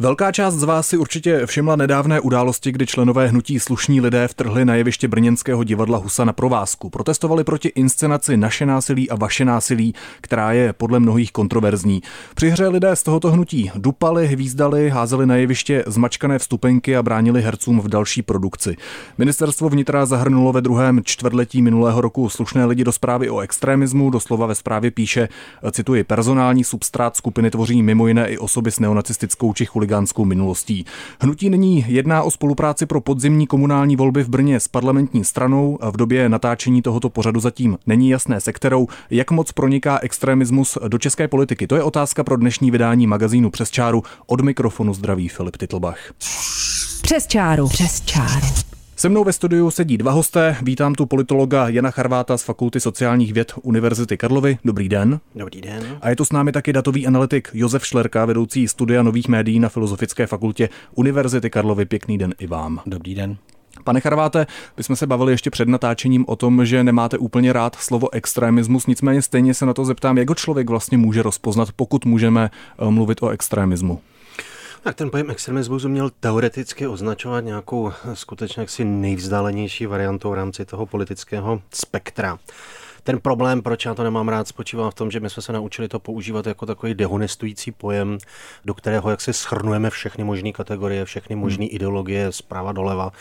Velká část z vás si určitě všimla nedávné události, kdy členové hnutí slušní lidé vtrhli na jeviště brněnského divadla Husa na provázku. Protestovali proti inscenaci Naše násilí a vaše násilí, která je podle mnohých kontroverzní. Při hře lidé z tohoto hnutí dupali, hvízdali, házeli na jeviště zmačkané vstupenky a bránili hercům v další produkci. Ministerstvo vnitra zahrnulo ve druhém čtvrtletí minulého roku slušné lidi do zprávy o extremismu. Doslova ve zprávě píše, cituji, personální substrát skupiny tvoří mimo jiné i osoby s neonacistickou či chuligánskou minulostí. Hnutí nyní jedná o spolupráci pro podzimní komunální volby v Brně s parlamentní stranou. V době natáčení tohoto pořadu zatím není jasné, se kterou, jak moc proniká extremismus do české politiky. To je otázka pro dnešní vydání magazínu Přes čáru. Od mikrofonu zdraví Filip Titlbach. Přes čáru. Přes čáru. Se mnou ve studiu sedí dva hosté. Vítám tu politologa Jana Charváta z Fakulty sociálních věd Univerzity Karlovy. Dobrý den. Dobrý den. A je tu s námi taky datový analytik Josef Šlerka, vedoucí studia nových médií na Filozofické fakultě Univerzity Karlovy. Pěkný den i vám. Dobrý den. Pane Charváte, my jsme se bavili ještě před natáčením o tom, že nemáte úplně rád slovo extremismus, nicméně stejně se na to zeptám, jak ho člověk vlastně může rozpoznat, pokud můžeme eh, mluvit o extremismu. Tak ten pojem extremismus měl teoreticky označovat nějakou skutečně jaksi nejvzdálenější variantou v rámci toho politického spektra. Ten problém, proč já to nemám rád, spočívá v tom, že my jsme se naučili to používat jako takový dehonestující pojem, do kterého jak si schrnujeme všechny možné kategorie, všechny možné hmm. ideologie zprava doleva,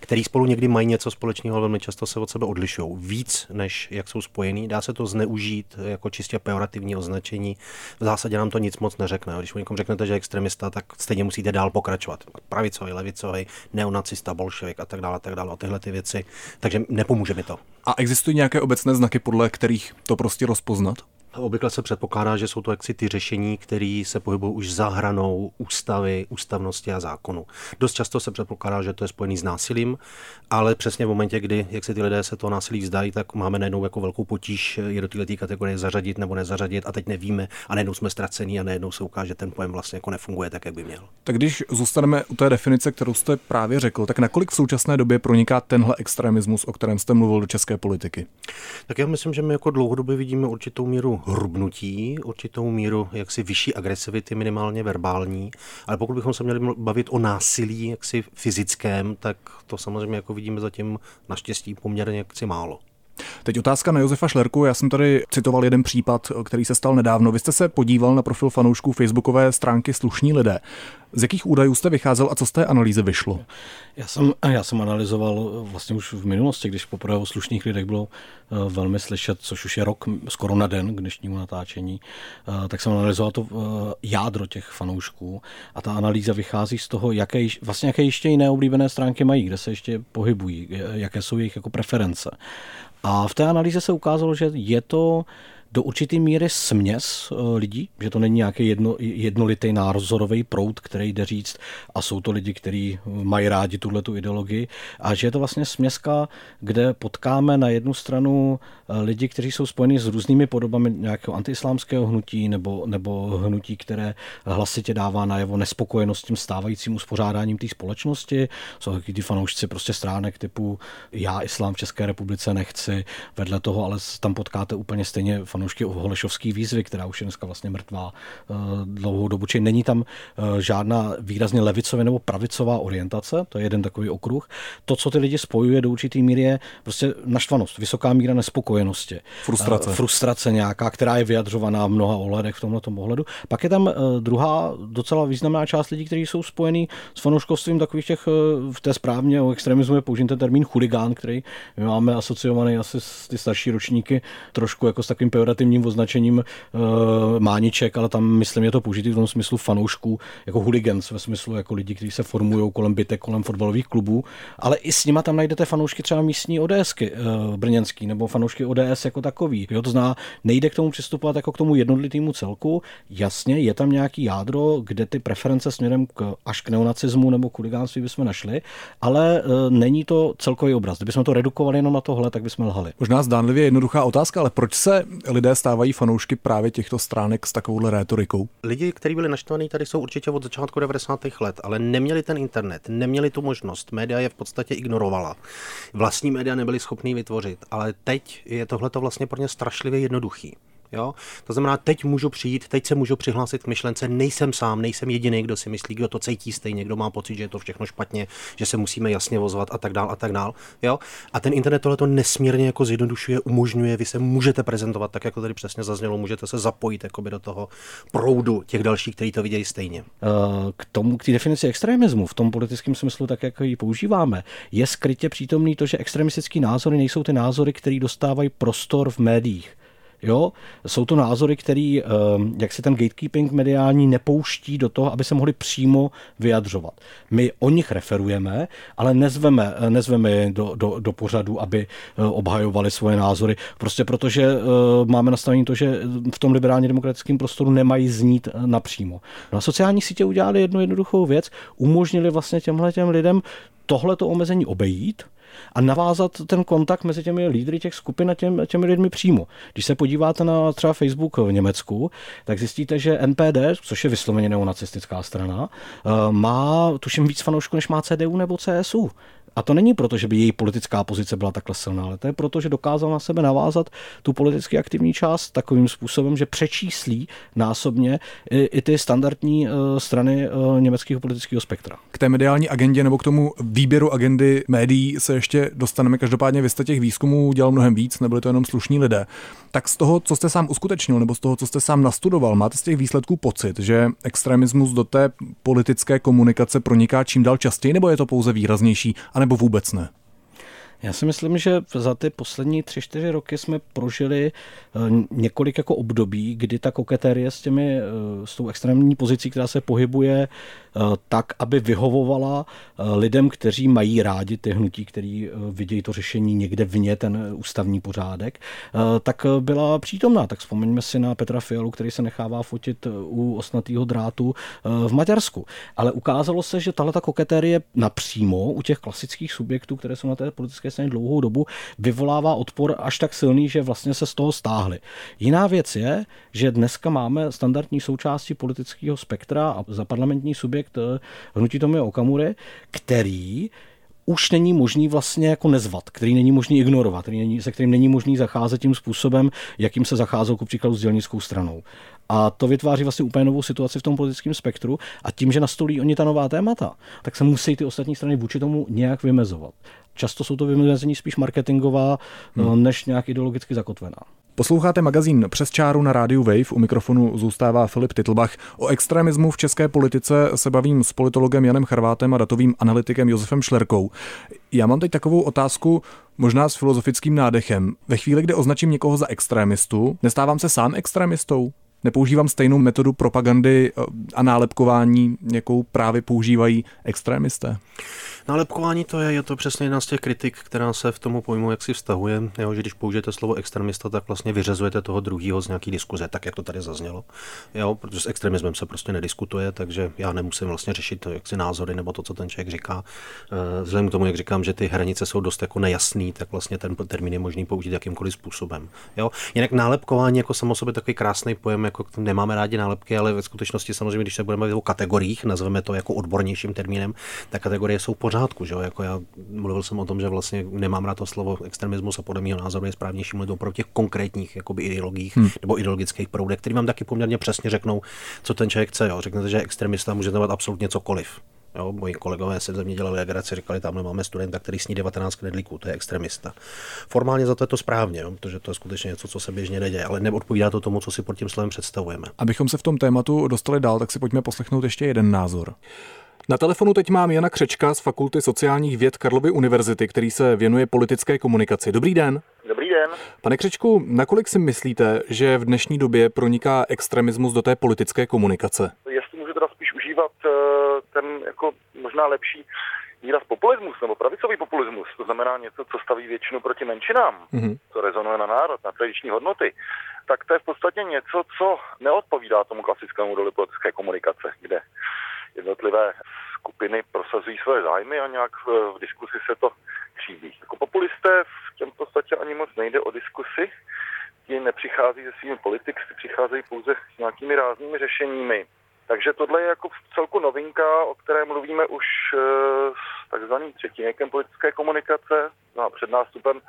který spolu někdy mají něco společného, ale velmi často se od sebe odlišují. Víc, než jak jsou spojený. Dá se to zneužít jako čistě pejorativní označení. V zásadě nám to nic moc neřekne. Když někomu řeknete, že je extremista, tak stejně musíte dál pokračovat. Pravicový, levicový, neonacista, bolševik a tak dále, a tak dále, a tyhle ty věci. Takže nepomůže mi to. A existují nějaké obecné znaky, podle kterých to prostě rozpoznat? Obvykle se předpokládá, že jsou to jaksi ty řešení, které se pohybují už za hranou ústavy, ústavnosti a zákonu. Dost často se předpokládá, že to je spojený s násilím, ale přesně v momentě, kdy jak se ty lidé se to násilí vzdají, tak máme najednou jako velkou potíž je do této kategorie zařadit nebo nezařadit a teď nevíme a najednou jsme ztracení a najednou se ukáže, že ten pojem vlastně jako nefunguje tak, jak by měl. Tak když zůstaneme u té definice, kterou jste právě řekl, tak nakolik v současné době proniká tenhle extremismus, o kterém jste mluvil do české politiky? Tak já myslím, že my jako dlouhodobě vidíme určitou míru hrubnutí, určitou míru jaksi vyšší agresivity, minimálně verbální, ale pokud bychom se měli bavit o násilí jaksi fyzickém, tak to samozřejmě jako vidíme zatím naštěstí poměrně jaksi málo. Teď otázka na Josefa Šlerku. Já jsem tady citoval jeden případ, který se stal nedávno. Vy jste se podíval na profil fanoušků facebookové stránky Slušní lidé. Z jakých údajů jste vycházel a co z té analýzy vyšlo? Já jsem, já jsem analyzoval vlastně už v minulosti, když poprvé o slušných lidech bylo eh, velmi slyšet, což už je rok skoro na den k dnešnímu natáčení, eh, tak jsem analyzoval to eh, jádro těch fanoušků a ta analýza vychází z toho, jaké, vlastně jaké ještě jiné oblíbené stránky mají, kde se ještě pohybují, jaké jsou jejich jako preference. A v té analýze se ukázalo, že je to do určité míry směs eh, lidí, že to není nějaký jedno, jednolitý názorový proud, který jde říct, a jsou to lidi, kteří mají rádi tuhle tu ideologii, a že je to vlastně směska, kde potkáme na jednu stranu lidi, kteří jsou spojeni s různými podobami nějakého antiislámského hnutí nebo, nebo hnutí, které hlasitě dává najevo nespokojenost s tím stávajícím uspořádáním té společnosti. Jsou taky ty fanoušci prostě stránek typu já islám v České republice nechci, vedle toho ale tam potkáte úplně stejně fanoušky Holešovský výzvy, která už je dneska vlastně mrtvá eh, dlouhou dobu, či není tam eh, žádná výrazně levicově nebo pravicová orientace, to je jeden takový okruh. To, co ty lidi spojuje do určitý míry, je prostě naštvanost, vysoká míra nespokojenosti. Frustrace. Eh, frustrace nějaká, která je vyjadřovaná v mnoha ohledech v tomto ohledu. Pak je tam druhá docela významná část lidí, kteří jsou spojení s fanouškovstvím takových těch, v té správně o extremismu je použít ten termín chuligán, který my máme asociovaný asi s ty starší ročníky trošku jako s takovým pejorativním označením uh, mániček, ale tam myslím je to použitý v tom smyslu fanoušků, jako hooligans ve smyslu jako lidi, kteří se formují kolem bytek, kolem fotbalových klubů, ale i s nima tam najdete fanoušky třeba místní ODSky uh, brněnský nebo fanoušky ODS jako takový. Jo, to zná, nejde k tomu přistupovat jako k tomu jednotlitému celku. Jasně, je tam nějaký jádro, kde ty preference směrem k, až k neonacismu nebo kuligánství bychom našli, ale e, není to celkový obraz. Kdybychom to redukovali jenom na tohle, tak bychom lhali. Možná zdánlivě jednoduchá otázka, ale proč se lidé stávají fanoušky právě těchto stránek s takovouhle rétorikou? Lidi, kteří byli naštvaní, tady jsou určitě od začátku 90. let, ale neměli ten internet, neměli tu možnost. Média je v podstatě ignorovala. Vlastní média nebyli schopní vytvořit, ale teď je tohle vlastně pro ně strašlivě jednoduchý. Jo? To znamená, teď můžu přijít, teď se můžu přihlásit k myšlence, nejsem sám, nejsem jediný, kdo si myslí, kdo to cítí stejně, kdo má pocit, že je to všechno špatně, že se musíme jasně vozvat a tak dál a tak dál. Jo? A ten internet tohle to nesmírně jako zjednodušuje, umožňuje, vy se můžete prezentovat, tak jako tady přesně zaznělo, můžete se zapojit do toho proudu těch dalších, kteří to vidějí stejně. Eh, k tomu, k té definici extremismu v tom politickém smyslu, tak jak ji používáme, je skrytě přítomný to, že extremistické názory nejsou ty názory, které dostávají prostor v médiích. Jo, jsou to názory, který, ehm, jak si ten gatekeeping mediální nepouští do toho, aby se mohli přímo vyjadřovat. My o nich referujeme, ale nezveme, nezveme je do, do, do pořadu, aby eh, obhajovali svoje názory. Prostě protože eh, máme nastavení to, že v tom liberálně demokratickém prostoru nemají znít eh, napřímo. No a sociální sítě udělali jednu jednoduchou věc, umožnili vlastně těmhle těm lidem tohleto omezení obejít, a navázat ten kontakt mezi těmi lídry těch skupin a těm, těmi lidmi přímo. Když se podíváte na třeba Facebook v Německu, tak zjistíte, že NPD, což je vysloveně neonacistická strana, eh, má tuším víc fanoušků, než má CDU nebo CSU. A to není proto, že by její politická pozice byla takhle silná, ale to je proto, že dokázal na sebe navázat tu politicky aktivní část takovým způsobem, že přečíslí násobně i, i ty standardní uh, strany uh, německého politického spektra. K té mediální agendě nebo k tomu výběru agendy médií se ještě dostaneme. Každopádně vy jste těch výzkumů dělal mnohem víc, nebyli to jenom slušní lidé. Tak z toho, co jste sám uskutečnil, nebo z toho, co jste sám nastudoval, máte z těch výsledků pocit, že extremismus do té politické komunikace proniká čím dál častěji, nebo je to pouze výraznější, anebo vůbec ne? Já si myslím, že za ty poslední tři, čtyři roky jsme prožili eh, několik jako období, kdy ta koketérie s, těmi, eh, s tou extrémní pozicí, která se pohybuje eh, tak, aby vyhovovala lidem, kteří mají rádi ty hnutí, který vidějí to řešení někde vně, ten ústavní pořádek, tak byla přítomná. Tak vzpomeňme si na Petra Fialu, který se nechává fotit u osnatého drátu v Maďarsku. Ale ukázalo se, že tahle koketérie napřímo u těch klasických subjektů, které jsou na té politické straně dlouhou dobu vyvolává odpor až tak silný, že vlastně se z toho stáhli. Jiná věc je, že dneska máme standardní součástí politického spektra a za parlamentní subjekt eh, hnutí Tomio Okamury, který už není možný vlastně jako nezvat, který není možný ignorovat, který není, se kterým není možný zacházet tím způsobem, jakým se zacházel ku příkladu s dělnickou stranou. A to vytváří vlastně úplně novou situaci v tom politickém spektru a tím, že nastolí oni ta nová témata, tak se musí ty ostatní strany vůči tomu nějak vymezovat. Často jsou to vymezení spíš marketingová, hmm. než nějak ideologicky zakotvená. Posloucháte magazín Přes čáru na rádiu Wave. U mikrofonu zůstává Filip Titlbach. O extremismu v české politice se bavím s politologem Janem Charvátem a datovým analytikem Josefem Šlerkou. Já mám teď takovou otázku, možná s filozofickým nádechem. Ve chvíli, kdy označím někoho za extremistu, nestávám se sám extremistou? Nepoužívám stejnou metodu propagandy eh, a nálepkování, jakou právě používají extremisté? Nálepkování to je, je to přesně jedna z těch kritik, která se v tomu pojmu jak si vztahuje, jo, že když použijete slovo extremista, tak vlastně vyřezujete toho druhého z nějaký diskuze, tak jak to tady zaznělo. Jo, protože s extremismem se prostě nediskutuje, takže já nemusím vlastně řešit to, jak si názory nebo to, co ten člověk říká. Eh, vzhledem k tomu, jak říkám, že ty hranice jsou dost jako nejasný, tak vlastně ten termín je možný použít jakýmkoliv způsobem. Jo. Jinak nálepkování jako samo sobě takový krásný pojem, jako nemáme rádi nálepky, ale ve skutečnosti samozřejmě, když se budeme bavit o kategoriích, nazveme to jako odbornějším termínem, tak kategorie jsou pořád pořádku. Že? Jako já mluvil jsem o tom, že vlastně nemám rád to slovo extremismus a podle mého názoru je správnější mluvit opravdu těch konkrétních jakoby, ideologiích hmm. nebo ideologických proudech, který vám taky poměrně přesně řeknou, co ten člověk chce. Jo? Řeknete, že extremista může znamenat absolutně cokoliv. Jo, moji kolegové se ze mě dělali legraci, říkali, tam máme studenta, který sní 19 knedlíků, to je extremista. Formálně za to je to správně, jo, protože to je skutečně něco, co se běžně neděje, ale neodpovídá to tomu, co si pod tím slovem představujeme. Abychom se v tom tématu dostali dál, tak si pojďme poslechnout ještě jeden názor. Na telefonu teď mám Jana Křečka z Fakulty sociálních věd Karlovy univerzity, který se věnuje politické komunikaci. Dobrý den. Dobrý den. Pane Křečku, nakolik si myslíte, že v dnešní době proniká extremismus do té politické komunikace? Jestli můžu teda spíš užívat eh, ten jako možná lepší výraz populismus nebo pravicový populismus, to znamená něco, co staví většinu proti menšinám, mm-hmm. co rezonuje na národ, na tradiční hodnoty, tak to je v podstatě něco, co neodpovídá tomu klasickému modelu politické komunikace, kde jednotlivé skupiny prosazují své zájmy a nějak v, v diskusi se to kříví. Jako populisté v těm podstatě ani moc nejde o diskusi, ti nepřichází se svými politiky, přicházejí pouze s nějakými ráznými řešeními. Takže tohle je jako v celku novinka, o které mluvíme už eh, s takzvaným třetím politické komunikace, no, před nástupem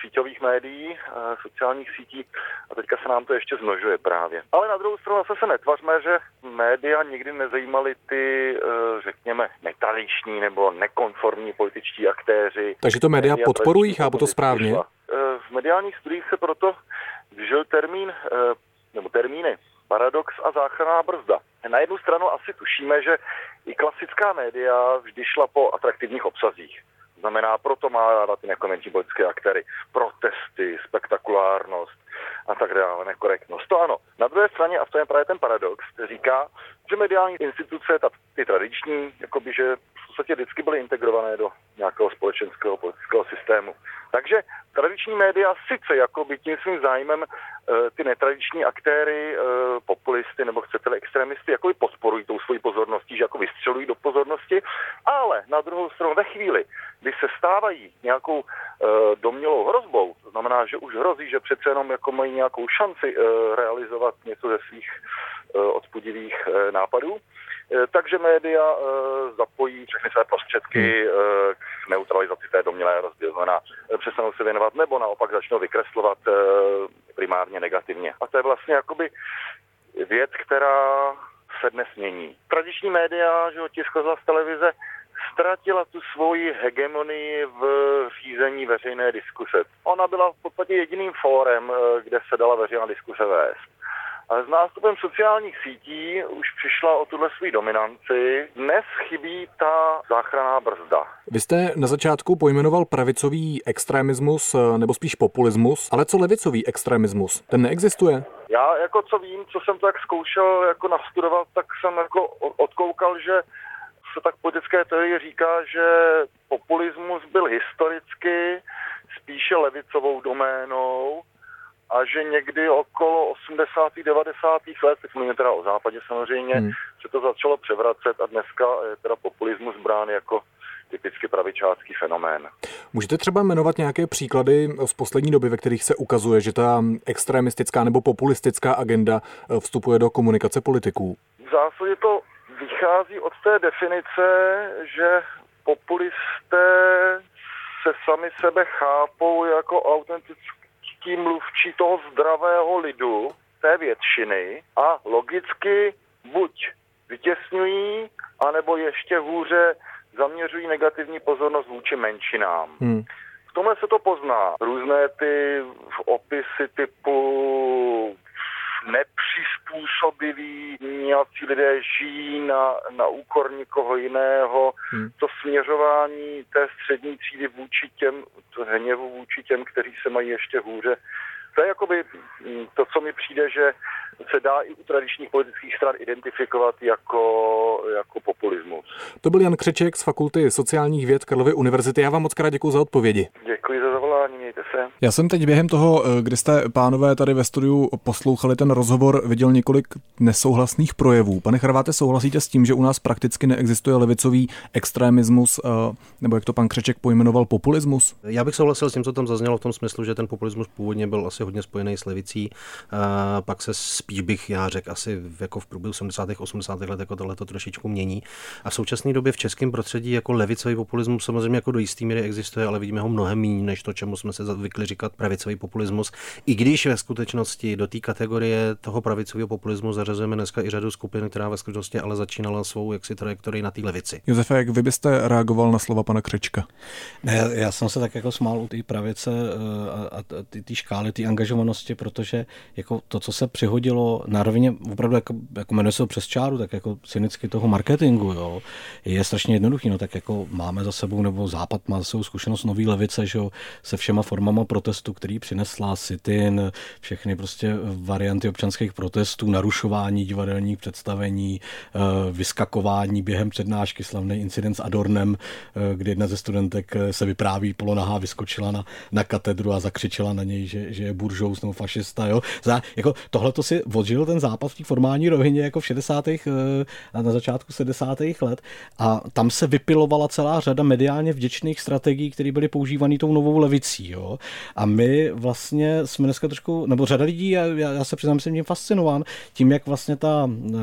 síťových médií, eh, sociálních sítí a teďka se nám to ještě zmnožuje právě. Ale na druhou stranu zase se netvařme, že média nikdy nezajímaly ty, eh, řekněme, netradiční nebo nekonformní političtí aktéři. Takže to média, média podporují, chápu to správně? V mediálních studiích se proto vžil termín, nebo termíny paradox a záchranná brzda. Na jednu stranu asi tušíme, že i klasická média vždy šla po atraktivních obsazích. Znamená, proto má ráda ty nekonvenční politické aktéry. Protesty, spektakulárnost a tak dále, nekorektnost. To ano. Na druhé straně, a to je právě ten paradox, říká, že mediální instituce, ta, ty tradiční, jakoby, že v podstatě vždycky byly integrované do nějakého společenského politického systému. Takže tradiční média sice jakoby tím svým zájmem eh, ty netradiční aktéry, eh, populisty nebo chcete extremisty, jakoby podporují tou svojí pozorností, že jako vystřelují do pozornosti, ale na druhou stranu ve chvíli, kdy se stávají nějakou eh, domělou hrozbou, to znamená, že už hrozí, že přece jenom jako mají nějakou šanci realizovat něco ze svých odpudivých nápadů, takže média zapojí všechny své prostředky hmm. k neutralizaci té domělé. Znamená, přestanou se věnovat nebo naopak začnou vykreslovat eh, primárně negativně. A to je vlastně jakoby věc, která se dnes mění. Tradiční média, že tisk z televize, ztratila tu svoji hegemonii v řízení veřejné diskuse. Ona byla v podstatě jediným fórem, eh, kde se dala veřejná diskuse vést. Ale s nástupem sociálních sítí už přišla o tuhle svou dominanci. Dnes chybí ta záchranná brzda. Vy jste na začátku pojmenoval pravicový extremismus, eh, nebo spíš populismus, ale co levicový extremismus? Ten neexistuje? Já jako co vím, co jsem tak zkoušel jako nastudovat, tak jsem jako odkoukal, že se tak politické teorie říká, že populismus byl historicky spíše levicovou doménou a že někdy okolo 80. 90. let, teď mluvíme teda o západě samozřejmě, hmm. se to začalo převracet a dneska je teda populismus brán jako typicky pravičácký fenomén. Můžete třeba jmenovat nějaké příklady z poslední doby, ve kterých se ukazuje, že ta extremistická nebo populistická agenda vstupuje do komunikace politiků? V zásadě to vychází od té definice, že populisté se sami sebe chápou jako autentický politický mluvčí toho zdravého lidu, té většiny a logicky buď vytěsňují, anebo ještě hůře zaměřují negativní pozornost vůči menšinám. Hmm. V tomhle se to pozná. Různé ty opisy typu nepřizpůsobiví, nějací lidé žijí na, na úkor někoho jiného. Hmm. To směřování té střední třídy vůči těm, to hněvu vůči těm, kteří se mají ještě hůře, to je jakoby mm, to, co mi přijde, že se dá i u tradičních politických stran identifikovat jako, jako populismus. To byl Jan Křeček z Fakulty sociálních věd Karlovy univerzity. Já vám moc krát děkuji za odpovědi. Děkuji za zavolání, mějte se. Já jsem teď během toho, eh, kdy jste pánové tady ve studiu poslouchali ten rozhovor, viděl několik nesouhlasných projevů. Pane Chrváte, souhlasíte s tím, že u nás prakticky neexistuje levicový extremismus, eh, nebo jak to pan Křeček pojmenoval, populismus? Já bych souhlasil s tím, co tam zaznělo v tom smyslu, že ten populismus původně byl asi hodně spojený s levicí, pak se spíš bych já řekl asi jako v průběhu 70. 80. let jako tohle to trošičku mění. A v současné době v českém prostředí jako levicový populismus samozřejmě jako do jisté míry existuje, ale vidíme ho mnohem méně, než to, čemu jsme se zvykli říkat pravicový populismus. I když ve skutečnosti do té kategorie toho pravicového populismu zařazujeme dneska i řadu skupin, která ve skutečnosti ale začínala svou jaksi trajektorii na té levici. Josefe, jak vy byste reagoval na slova pana Křečka? Ne, já jsem se tak jako smál u té pravice eh, a ty škály, té angažovanosti, protože jako to, co se přihodilo na rovině opravdu jako, jako jmenuje se přes čáru, tak jako cynicky toho marketingu, jo, je strašně jednoduchý, no tak jako máme za sebou, nebo Západ má za sebou zkušenost nový levice, že jo, se všema formama protestu, který přinesla sitin, všechny prostě varianty občanských protestů, narušování divadelních představení, eh, vyskakování během přednášky, slavný incident s Adornem, eh, kdy jedna ze studentek se vypráví polonahá, vyskočila na, na katedru a zakřičela na něj, že, že je buržous nebo fašista. Jo? Zá, jako, tohle to si odžil ten zápas v té formální rovině jako v 60. a na začátku 70. let a tam se vypilovala celá řada mediálně vděčných strategií, které byly používané tou novou levicí. Jo? A my vlastně jsme dneska trošku, nebo řada lidí, já, já se přiznám, jsem tím fascinován, tím, jak vlastně ta uh,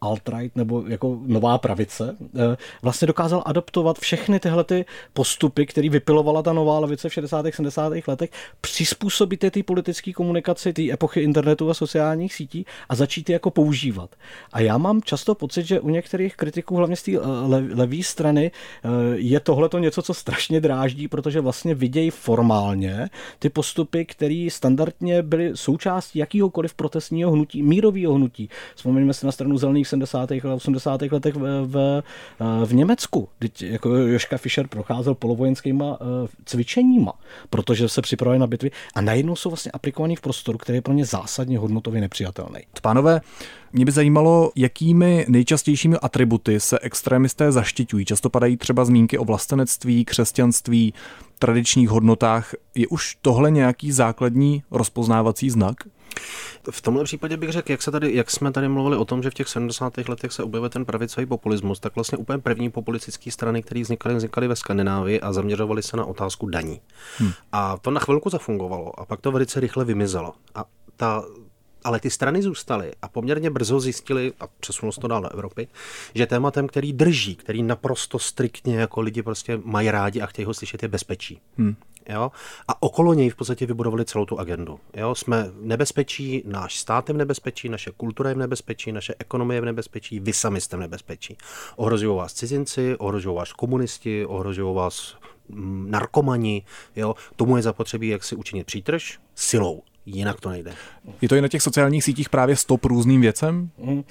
alt-right nebo jako nová pravice uh, vlastně dokázal adoptovat všechny tyhle ty postupy, které vypilovala ta nová levice v 60. 70. letech, přizpůsobit je té politické komunikaci, té epochy internetu a sociálních sítí a začít je jako používat. A já mám často pocit, že u některých kritiků, hlavně z té levé strany, eh, je tohle to něco, co strašně dráždí, protože vlastně vidějí formálně ty postupy, které standardně byly součástí jakýhokoliv protestního hnutí, mírového hnutí. Vzpomeňme si na stranu zelených 70. a 80. letech v, v, eh, v Německu, kdy jako Joška Fischer procházel polovojenskýma eh, cvičeníma, protože se připravuje na bitvy a najednou jsou vlastně aplikovaný v prostoru, který je pro ně zásadně hodnotově nepřijatelný. Pánové, mě by zajímalo, jakými nejčastějšími atributy se extrémisté zaštiťují. Často padají třeba zmínky o vlastenectví, křesťanství, tradičních hodnotách. Je už tohle nějaký základní rozpoznávací znak? V tomhle případě bych řekl, jak, se tady, jak jsme tady mluvili o tom, že v těch 70. letech se objevil ten pravicový populismus, tak vlastně úplně první populistické strany, které vznikaly, vznikaly ve Skandinávii a zaměřovaly se na otázku daní. Hmm. A to na chvilku zafungovalo a pak to velice rychle vymizelo. A ta ale ty strany zůstaly a poměrně brzo zjistili, a přesunulo se to dál do Evropy, že tématem, který drží, který naprosto striktně jako lidi prostě mají rádi a chtějí ho slyšet, je bezpečí. Hmm. Jo? A okolo něj v podstatě vybudovali celou tu agendu. Jo? Jsme v nebezpečí, náš stát je v nebezpečí, naše kultura je v nebezpečí, naše ekonomie je v nebezpečí, vy sami jste v nebezpečí. Ohrožují vás cizinci, ohrožují vás komunisti, ohrožují vás mm, narkomani. Jo? Tomu je zapotřebí, jak si učinit přítrž silou. Jinak to nejde. Je to i na těch sociálních sítích právě stop různým věcem? Mm.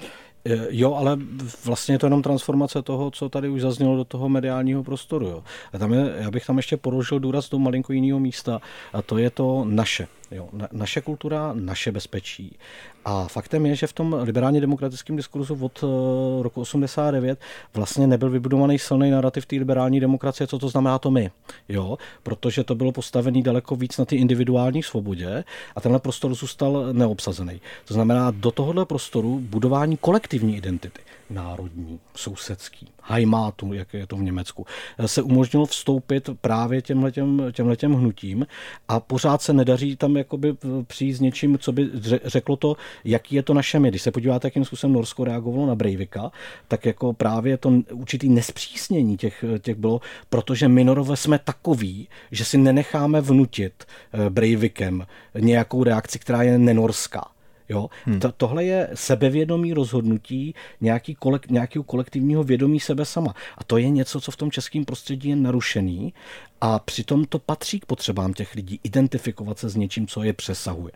Jo, ale vlastně je to jenom transformace toho, co tady už zaznělo do toho mediálního prostoru. Jo. A tam je, já bych tam ještě položil důraz do malinko jiného místa a to je to naše. Jo, na, naše kultura, naše bezpečí. A faktem je, že v tom liberálně demokratickém diskurzu od uh, roku 89 vlastně nebyl vybudovaný silný narrativ té liberální demokracie, co to znamená to my. Jo, protože to bylo postavené daleko víc na ty individuální svobodě a tenhle prostor zůstal neobsazený. To znamená do tohohle prostoru budování kolektivní identity národní, sousedský, Heimátu, jak je to v Německu, se umožnilo vstoupit právě těmhletěm, těmhletěm hnutím a pořád se nedaří tam jakoby přijít s něčím, co by řeklo to, jaký je to naše my. Když se podíváte, jakým způsobem Norsko reagovalo na Breivika, tak jako právě to určitý nespřísnění těch, těch bylo, protože minorové jsme takový, že si nenecháme vnutit eh, Breivikem nějakou reakci, která je nenorská. Jo? Hmm. To, tohle je sebevědomí rozhodnutí nějaký kolek, nějakého kolektivního vědomí sebe sama. A to je něco, co v tom českém prostředí je narušený a přitom to patří k potřebám těch lidí identifikovat se s něčím, co je přesahuje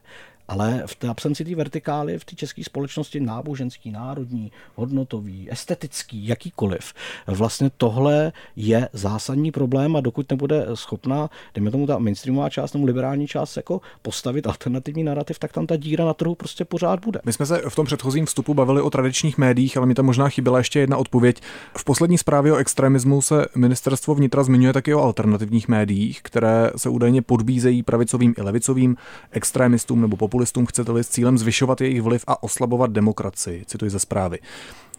ale v té absenci té vertikály v té české společnosti náboženský, národní, hodnotový, estetický, jakýkoliv, vlastně tohle je zásadní problém a dokud nebude schopná, dejme tomu ta mainstreamová část nebo liberální část jako postavit alternativní narrativ, tak tam ta díra na trhu prostě pořád bude. My jsme se v tom předchozím vstupu bavili o tradičních médiích, ale mi tam možná chyběla ještě jedna odpověď. V poslední zprávě o extremismu se ministerstvo vnitra zmiňuje taky o alternativních médiích, které se údajně podbízejí pravicovým i levicovým extremistům nebo populistům, chcete-li s cílem zvyšovat jejich vliv a oslabovat demokracii, cituji ze zprávy.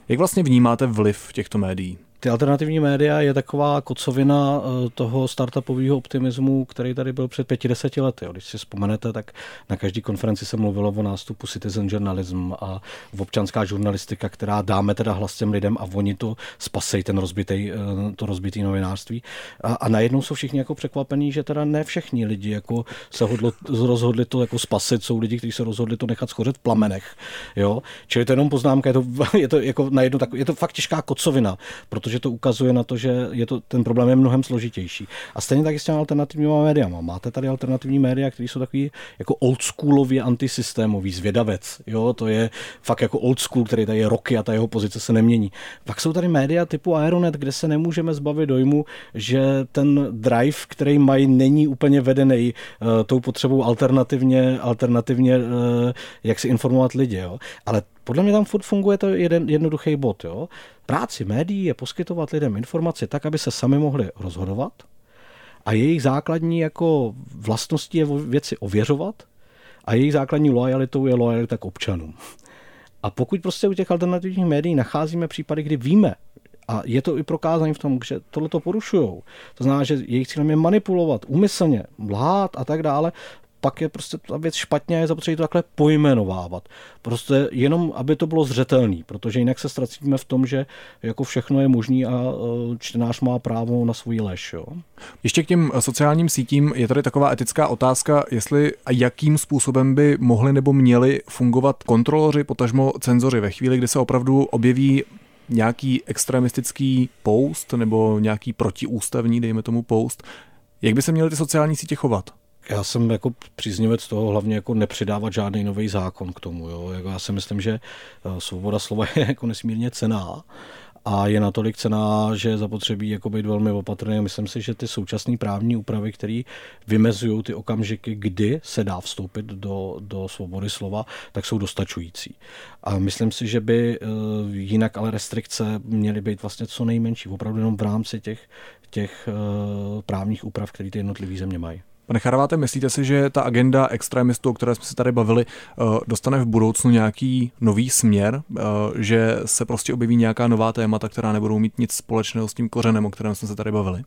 Jak vlastně vnímáte vliv těchto médií? Ty alternativní média je taková kocovina eh, toho startupového optimismu, který tady byl před pěti, deseti lety. Když si vzpomenete, tak na každé konferenci se mluvilo o nástupu citizen journalism a občanská žurnalistika, která dáme teda hlas těm lidem a oni to spasej ten rozbitý, eh, to rozbitý novinářství. A, a najednou jsou všichni jako překvapení, že teda ne všichni lidi jako se hodlo, rozhodli to jako spasit, jsou lidi, kteří se rozhodli to nechat schořet v plamenech. Jo? Čili to je jenom poznámka, je to, je to jako najednou tak, je to fakt těžká kocovina, protože protože to ukazuje na to, že je to, ten problém je mnohem složitější. A stejně tak s těmi alternativními médiama. Máte tady alternativní média, které jsou takový jako oldschoolově antisystémový, zvědavec. Jo, to je fakt jako old school, který tady je roky a ta jeho pozice se nemění. Pak jsou tady média typu Aeronet, kde se nemůžeme zbavit dojmu, že ten drive, který mají, není úplně vedený uh, tou potřebou alternativně, alternativně uh, jak si informovat lidi. Jo. Ale podle mě tam furt funguje to jeden jednoduchý bod. Jo. Práci médií je poskytovat lidem informace tak, aby se sami mohli rozhodovat a jejich základní jako vlastností je věci ověřovat a jejich základní lojalitou je lojalita k občanům. A pokud prostě u těch alternativních médií nacházíme případy, kdy víme, a je to i prokázané v tom, že tohle to porušují. To znamená, že jejich cílem je manipulovat, umyslně, lhát a tak dále pak je prostě ta věc špatně a je zapotřebí to takhle pojmenovávat. Prostě jenom, aby to bylo zřetelný, protože jinak se ztracíme v tom, že jako všechno je možný a e, čtenář má právo na svůj lež. Jo. Ještě k těm sociálním sítím je tady taková etická otázka, jestli a jakým způsobem by mohli nebo měli fungovat kontroloři, potažmo cenzoři ve chvíli, kdy se opravdu objeví nějaký extremistický post nebo nějaký protiústavní, dejme tomu post, jak by se měly ty sociální sítě chovat? Já jsem jako příznivec toho hlavně jako nepřidávat žádný nový zákon k tomu. Jo. Jako já si myslím, že eh, svoboda slova je jako nesmírně cená a je natolik cená, že je zapotřebí jako být velmi opatrný. Myslím si, že ty současné právní úpravy, které vymezují ty okamžiky, kdy se dá vstoupit do, do svobody slova, tak jsou dostačující. A myslím si, že by eh, jinak ale restrikce měly být vlastně co nejmenší, opravdu jenom v rámci těch, těch eh, právních úprav, které ty jednotlivé země mají. Pane Charváte, myslíte si, že ta agenda extremistů, o které jsme se tady bavili, eh, dostane v budoucnu nějaký nový směr, eh, že se prostě objeví nějaká nová témata, která nebudou mít nic společného s tím kořenem, o kterém jsme se tady bavili?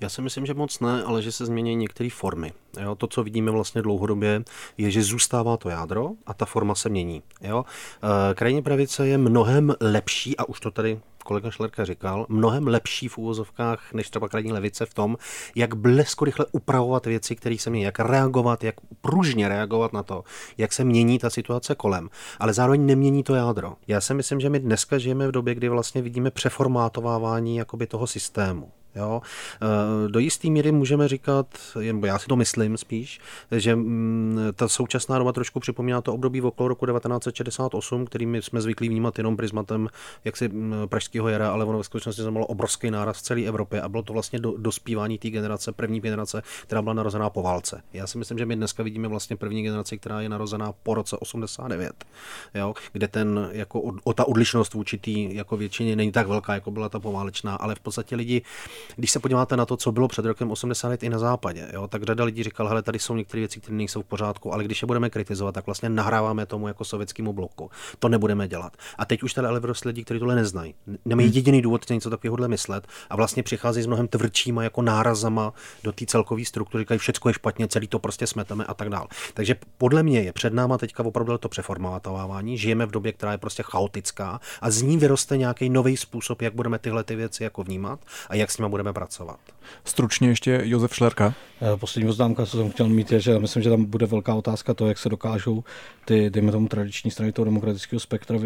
Já si myslím, že moc ne, ale že se změní některé formy. Jo, to, co vidíme vlastně dlouhodobě, je, že zůstává to jádro a ta forma se mění. Jo? Eh, krajní pravice je mnohem lepší, a už to tady kolega Šlerka říkal, mnohem lepší v úvozovkách než třeba krajní levice v tom, jak blesko rychle upravovat věci, které se mění, jak reagovat, jak pružně reagovat na to, jak se mění ta situace kolem, ale zároveň nemění to jádro. Já si myslím, že my dneska žijeme v době, kdy vlastně vidíme přeformátovávání jakoby toho systému. Jo? Eh, do jisté míry můžeme říkat, nebo já si to myslím spíš, že mm, ta současná doba trošku připomíná to období okolo roku 1968, který my jsme zvyklí vnímat jenom prismatem jaksi mm, pražského jara, ale ono ve skutečnosti znamenalo obrovský náraz v celé Evropě a bylo to vlastně do, dospívání té generace, první generace, která byla narozená po válce. Já si myslím, že my dneska vidíme vlastně první generaci, která je narozená po roce 89, jo? kde ten, jako o, ta odlišnost vůči té jako většině není tak velká, jako byla ta poválečná, ale v podstatě lidi když se podíváte na to, co bylo před rokem 80 i na západě, jo, tak řada lidí říkal, hele, tady jsou některé věci, které nejsou v pořádku, ale když je budeme kritizovat, tak vlastně nahráváme tomu jako sovětskému bloku. To nebudeme dělat. A teď už tady ale vyrost lidi, kteří tohle neznají. Nemají hmm. jediný důvod něco takového myslet a vlastně přichází s mnohem tvrdšíma jako nárazama do té celkové struktury, říkají, všechno je špatně, celý to prostě smeteme a tak dál. Takže podle mě je před náma teďka opravdu to přeformatovávání. Žijeme v době, která je prostě chaotická a z ní vyroste nějaký nový způsob, jak budeme tyhle ty věci jako vnímat a jak s nimi budeme pracovat. Stručně ještě Josef Šlerka. Eh, poslední poznámka, co jsem chtěl mít, je, že myslím, že tam bude velká otázka to, jak se dokážou ty, dejme tomu, tradiční strany toho demokratického spektra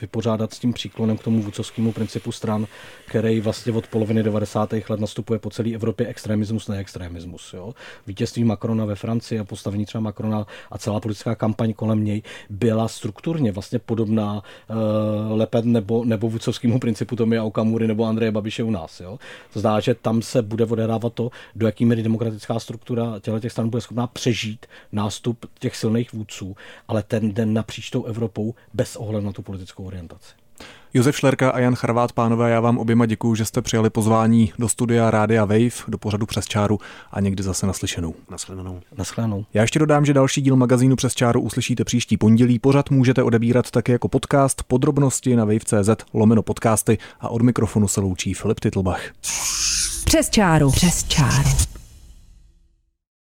vypořádat s tím příklonem k tomu vůcovskému principu stran, který vlastně od poloviny 90. let nastupuje po celé Evropě extremismus, ne extremismus. Jo? Vítězství Macrona ve Francii a postavení třeba Macrona a celá politická kampaň kolem něj byla strukturně vlastně podobná uh, Lepet nebo, nebo vůcovskému principu Tomia Okamury nebo Andreje Babiše u nás. Jo? To znamená, že tam se bude odehrávat to, do jaký míry demokratická struktura těchto těch stran bude schopná přežít nástup těch silných vůdců, ale ten den napříč tou Evropou bez ohledu na tu politickou orientaci. Josef Šlerka a Jan Charvát, pánové, já vám oběma děkuji, že jste přijali pozvání do studia Rádia Wave, do pořadu Přes čáru a někdy zase naslyšenou. Naschledanou. Naschledanou. Já ještě dodám, že další díl magazínu Přes čáru uslyšíte příští pondělí. Pořad můžete odebírat také jako podcast, podrobnosti na wave.cz lomeno podcasty a od mikrofonu se loučí Filip Titlbach. Přes čáru. Přes čáru.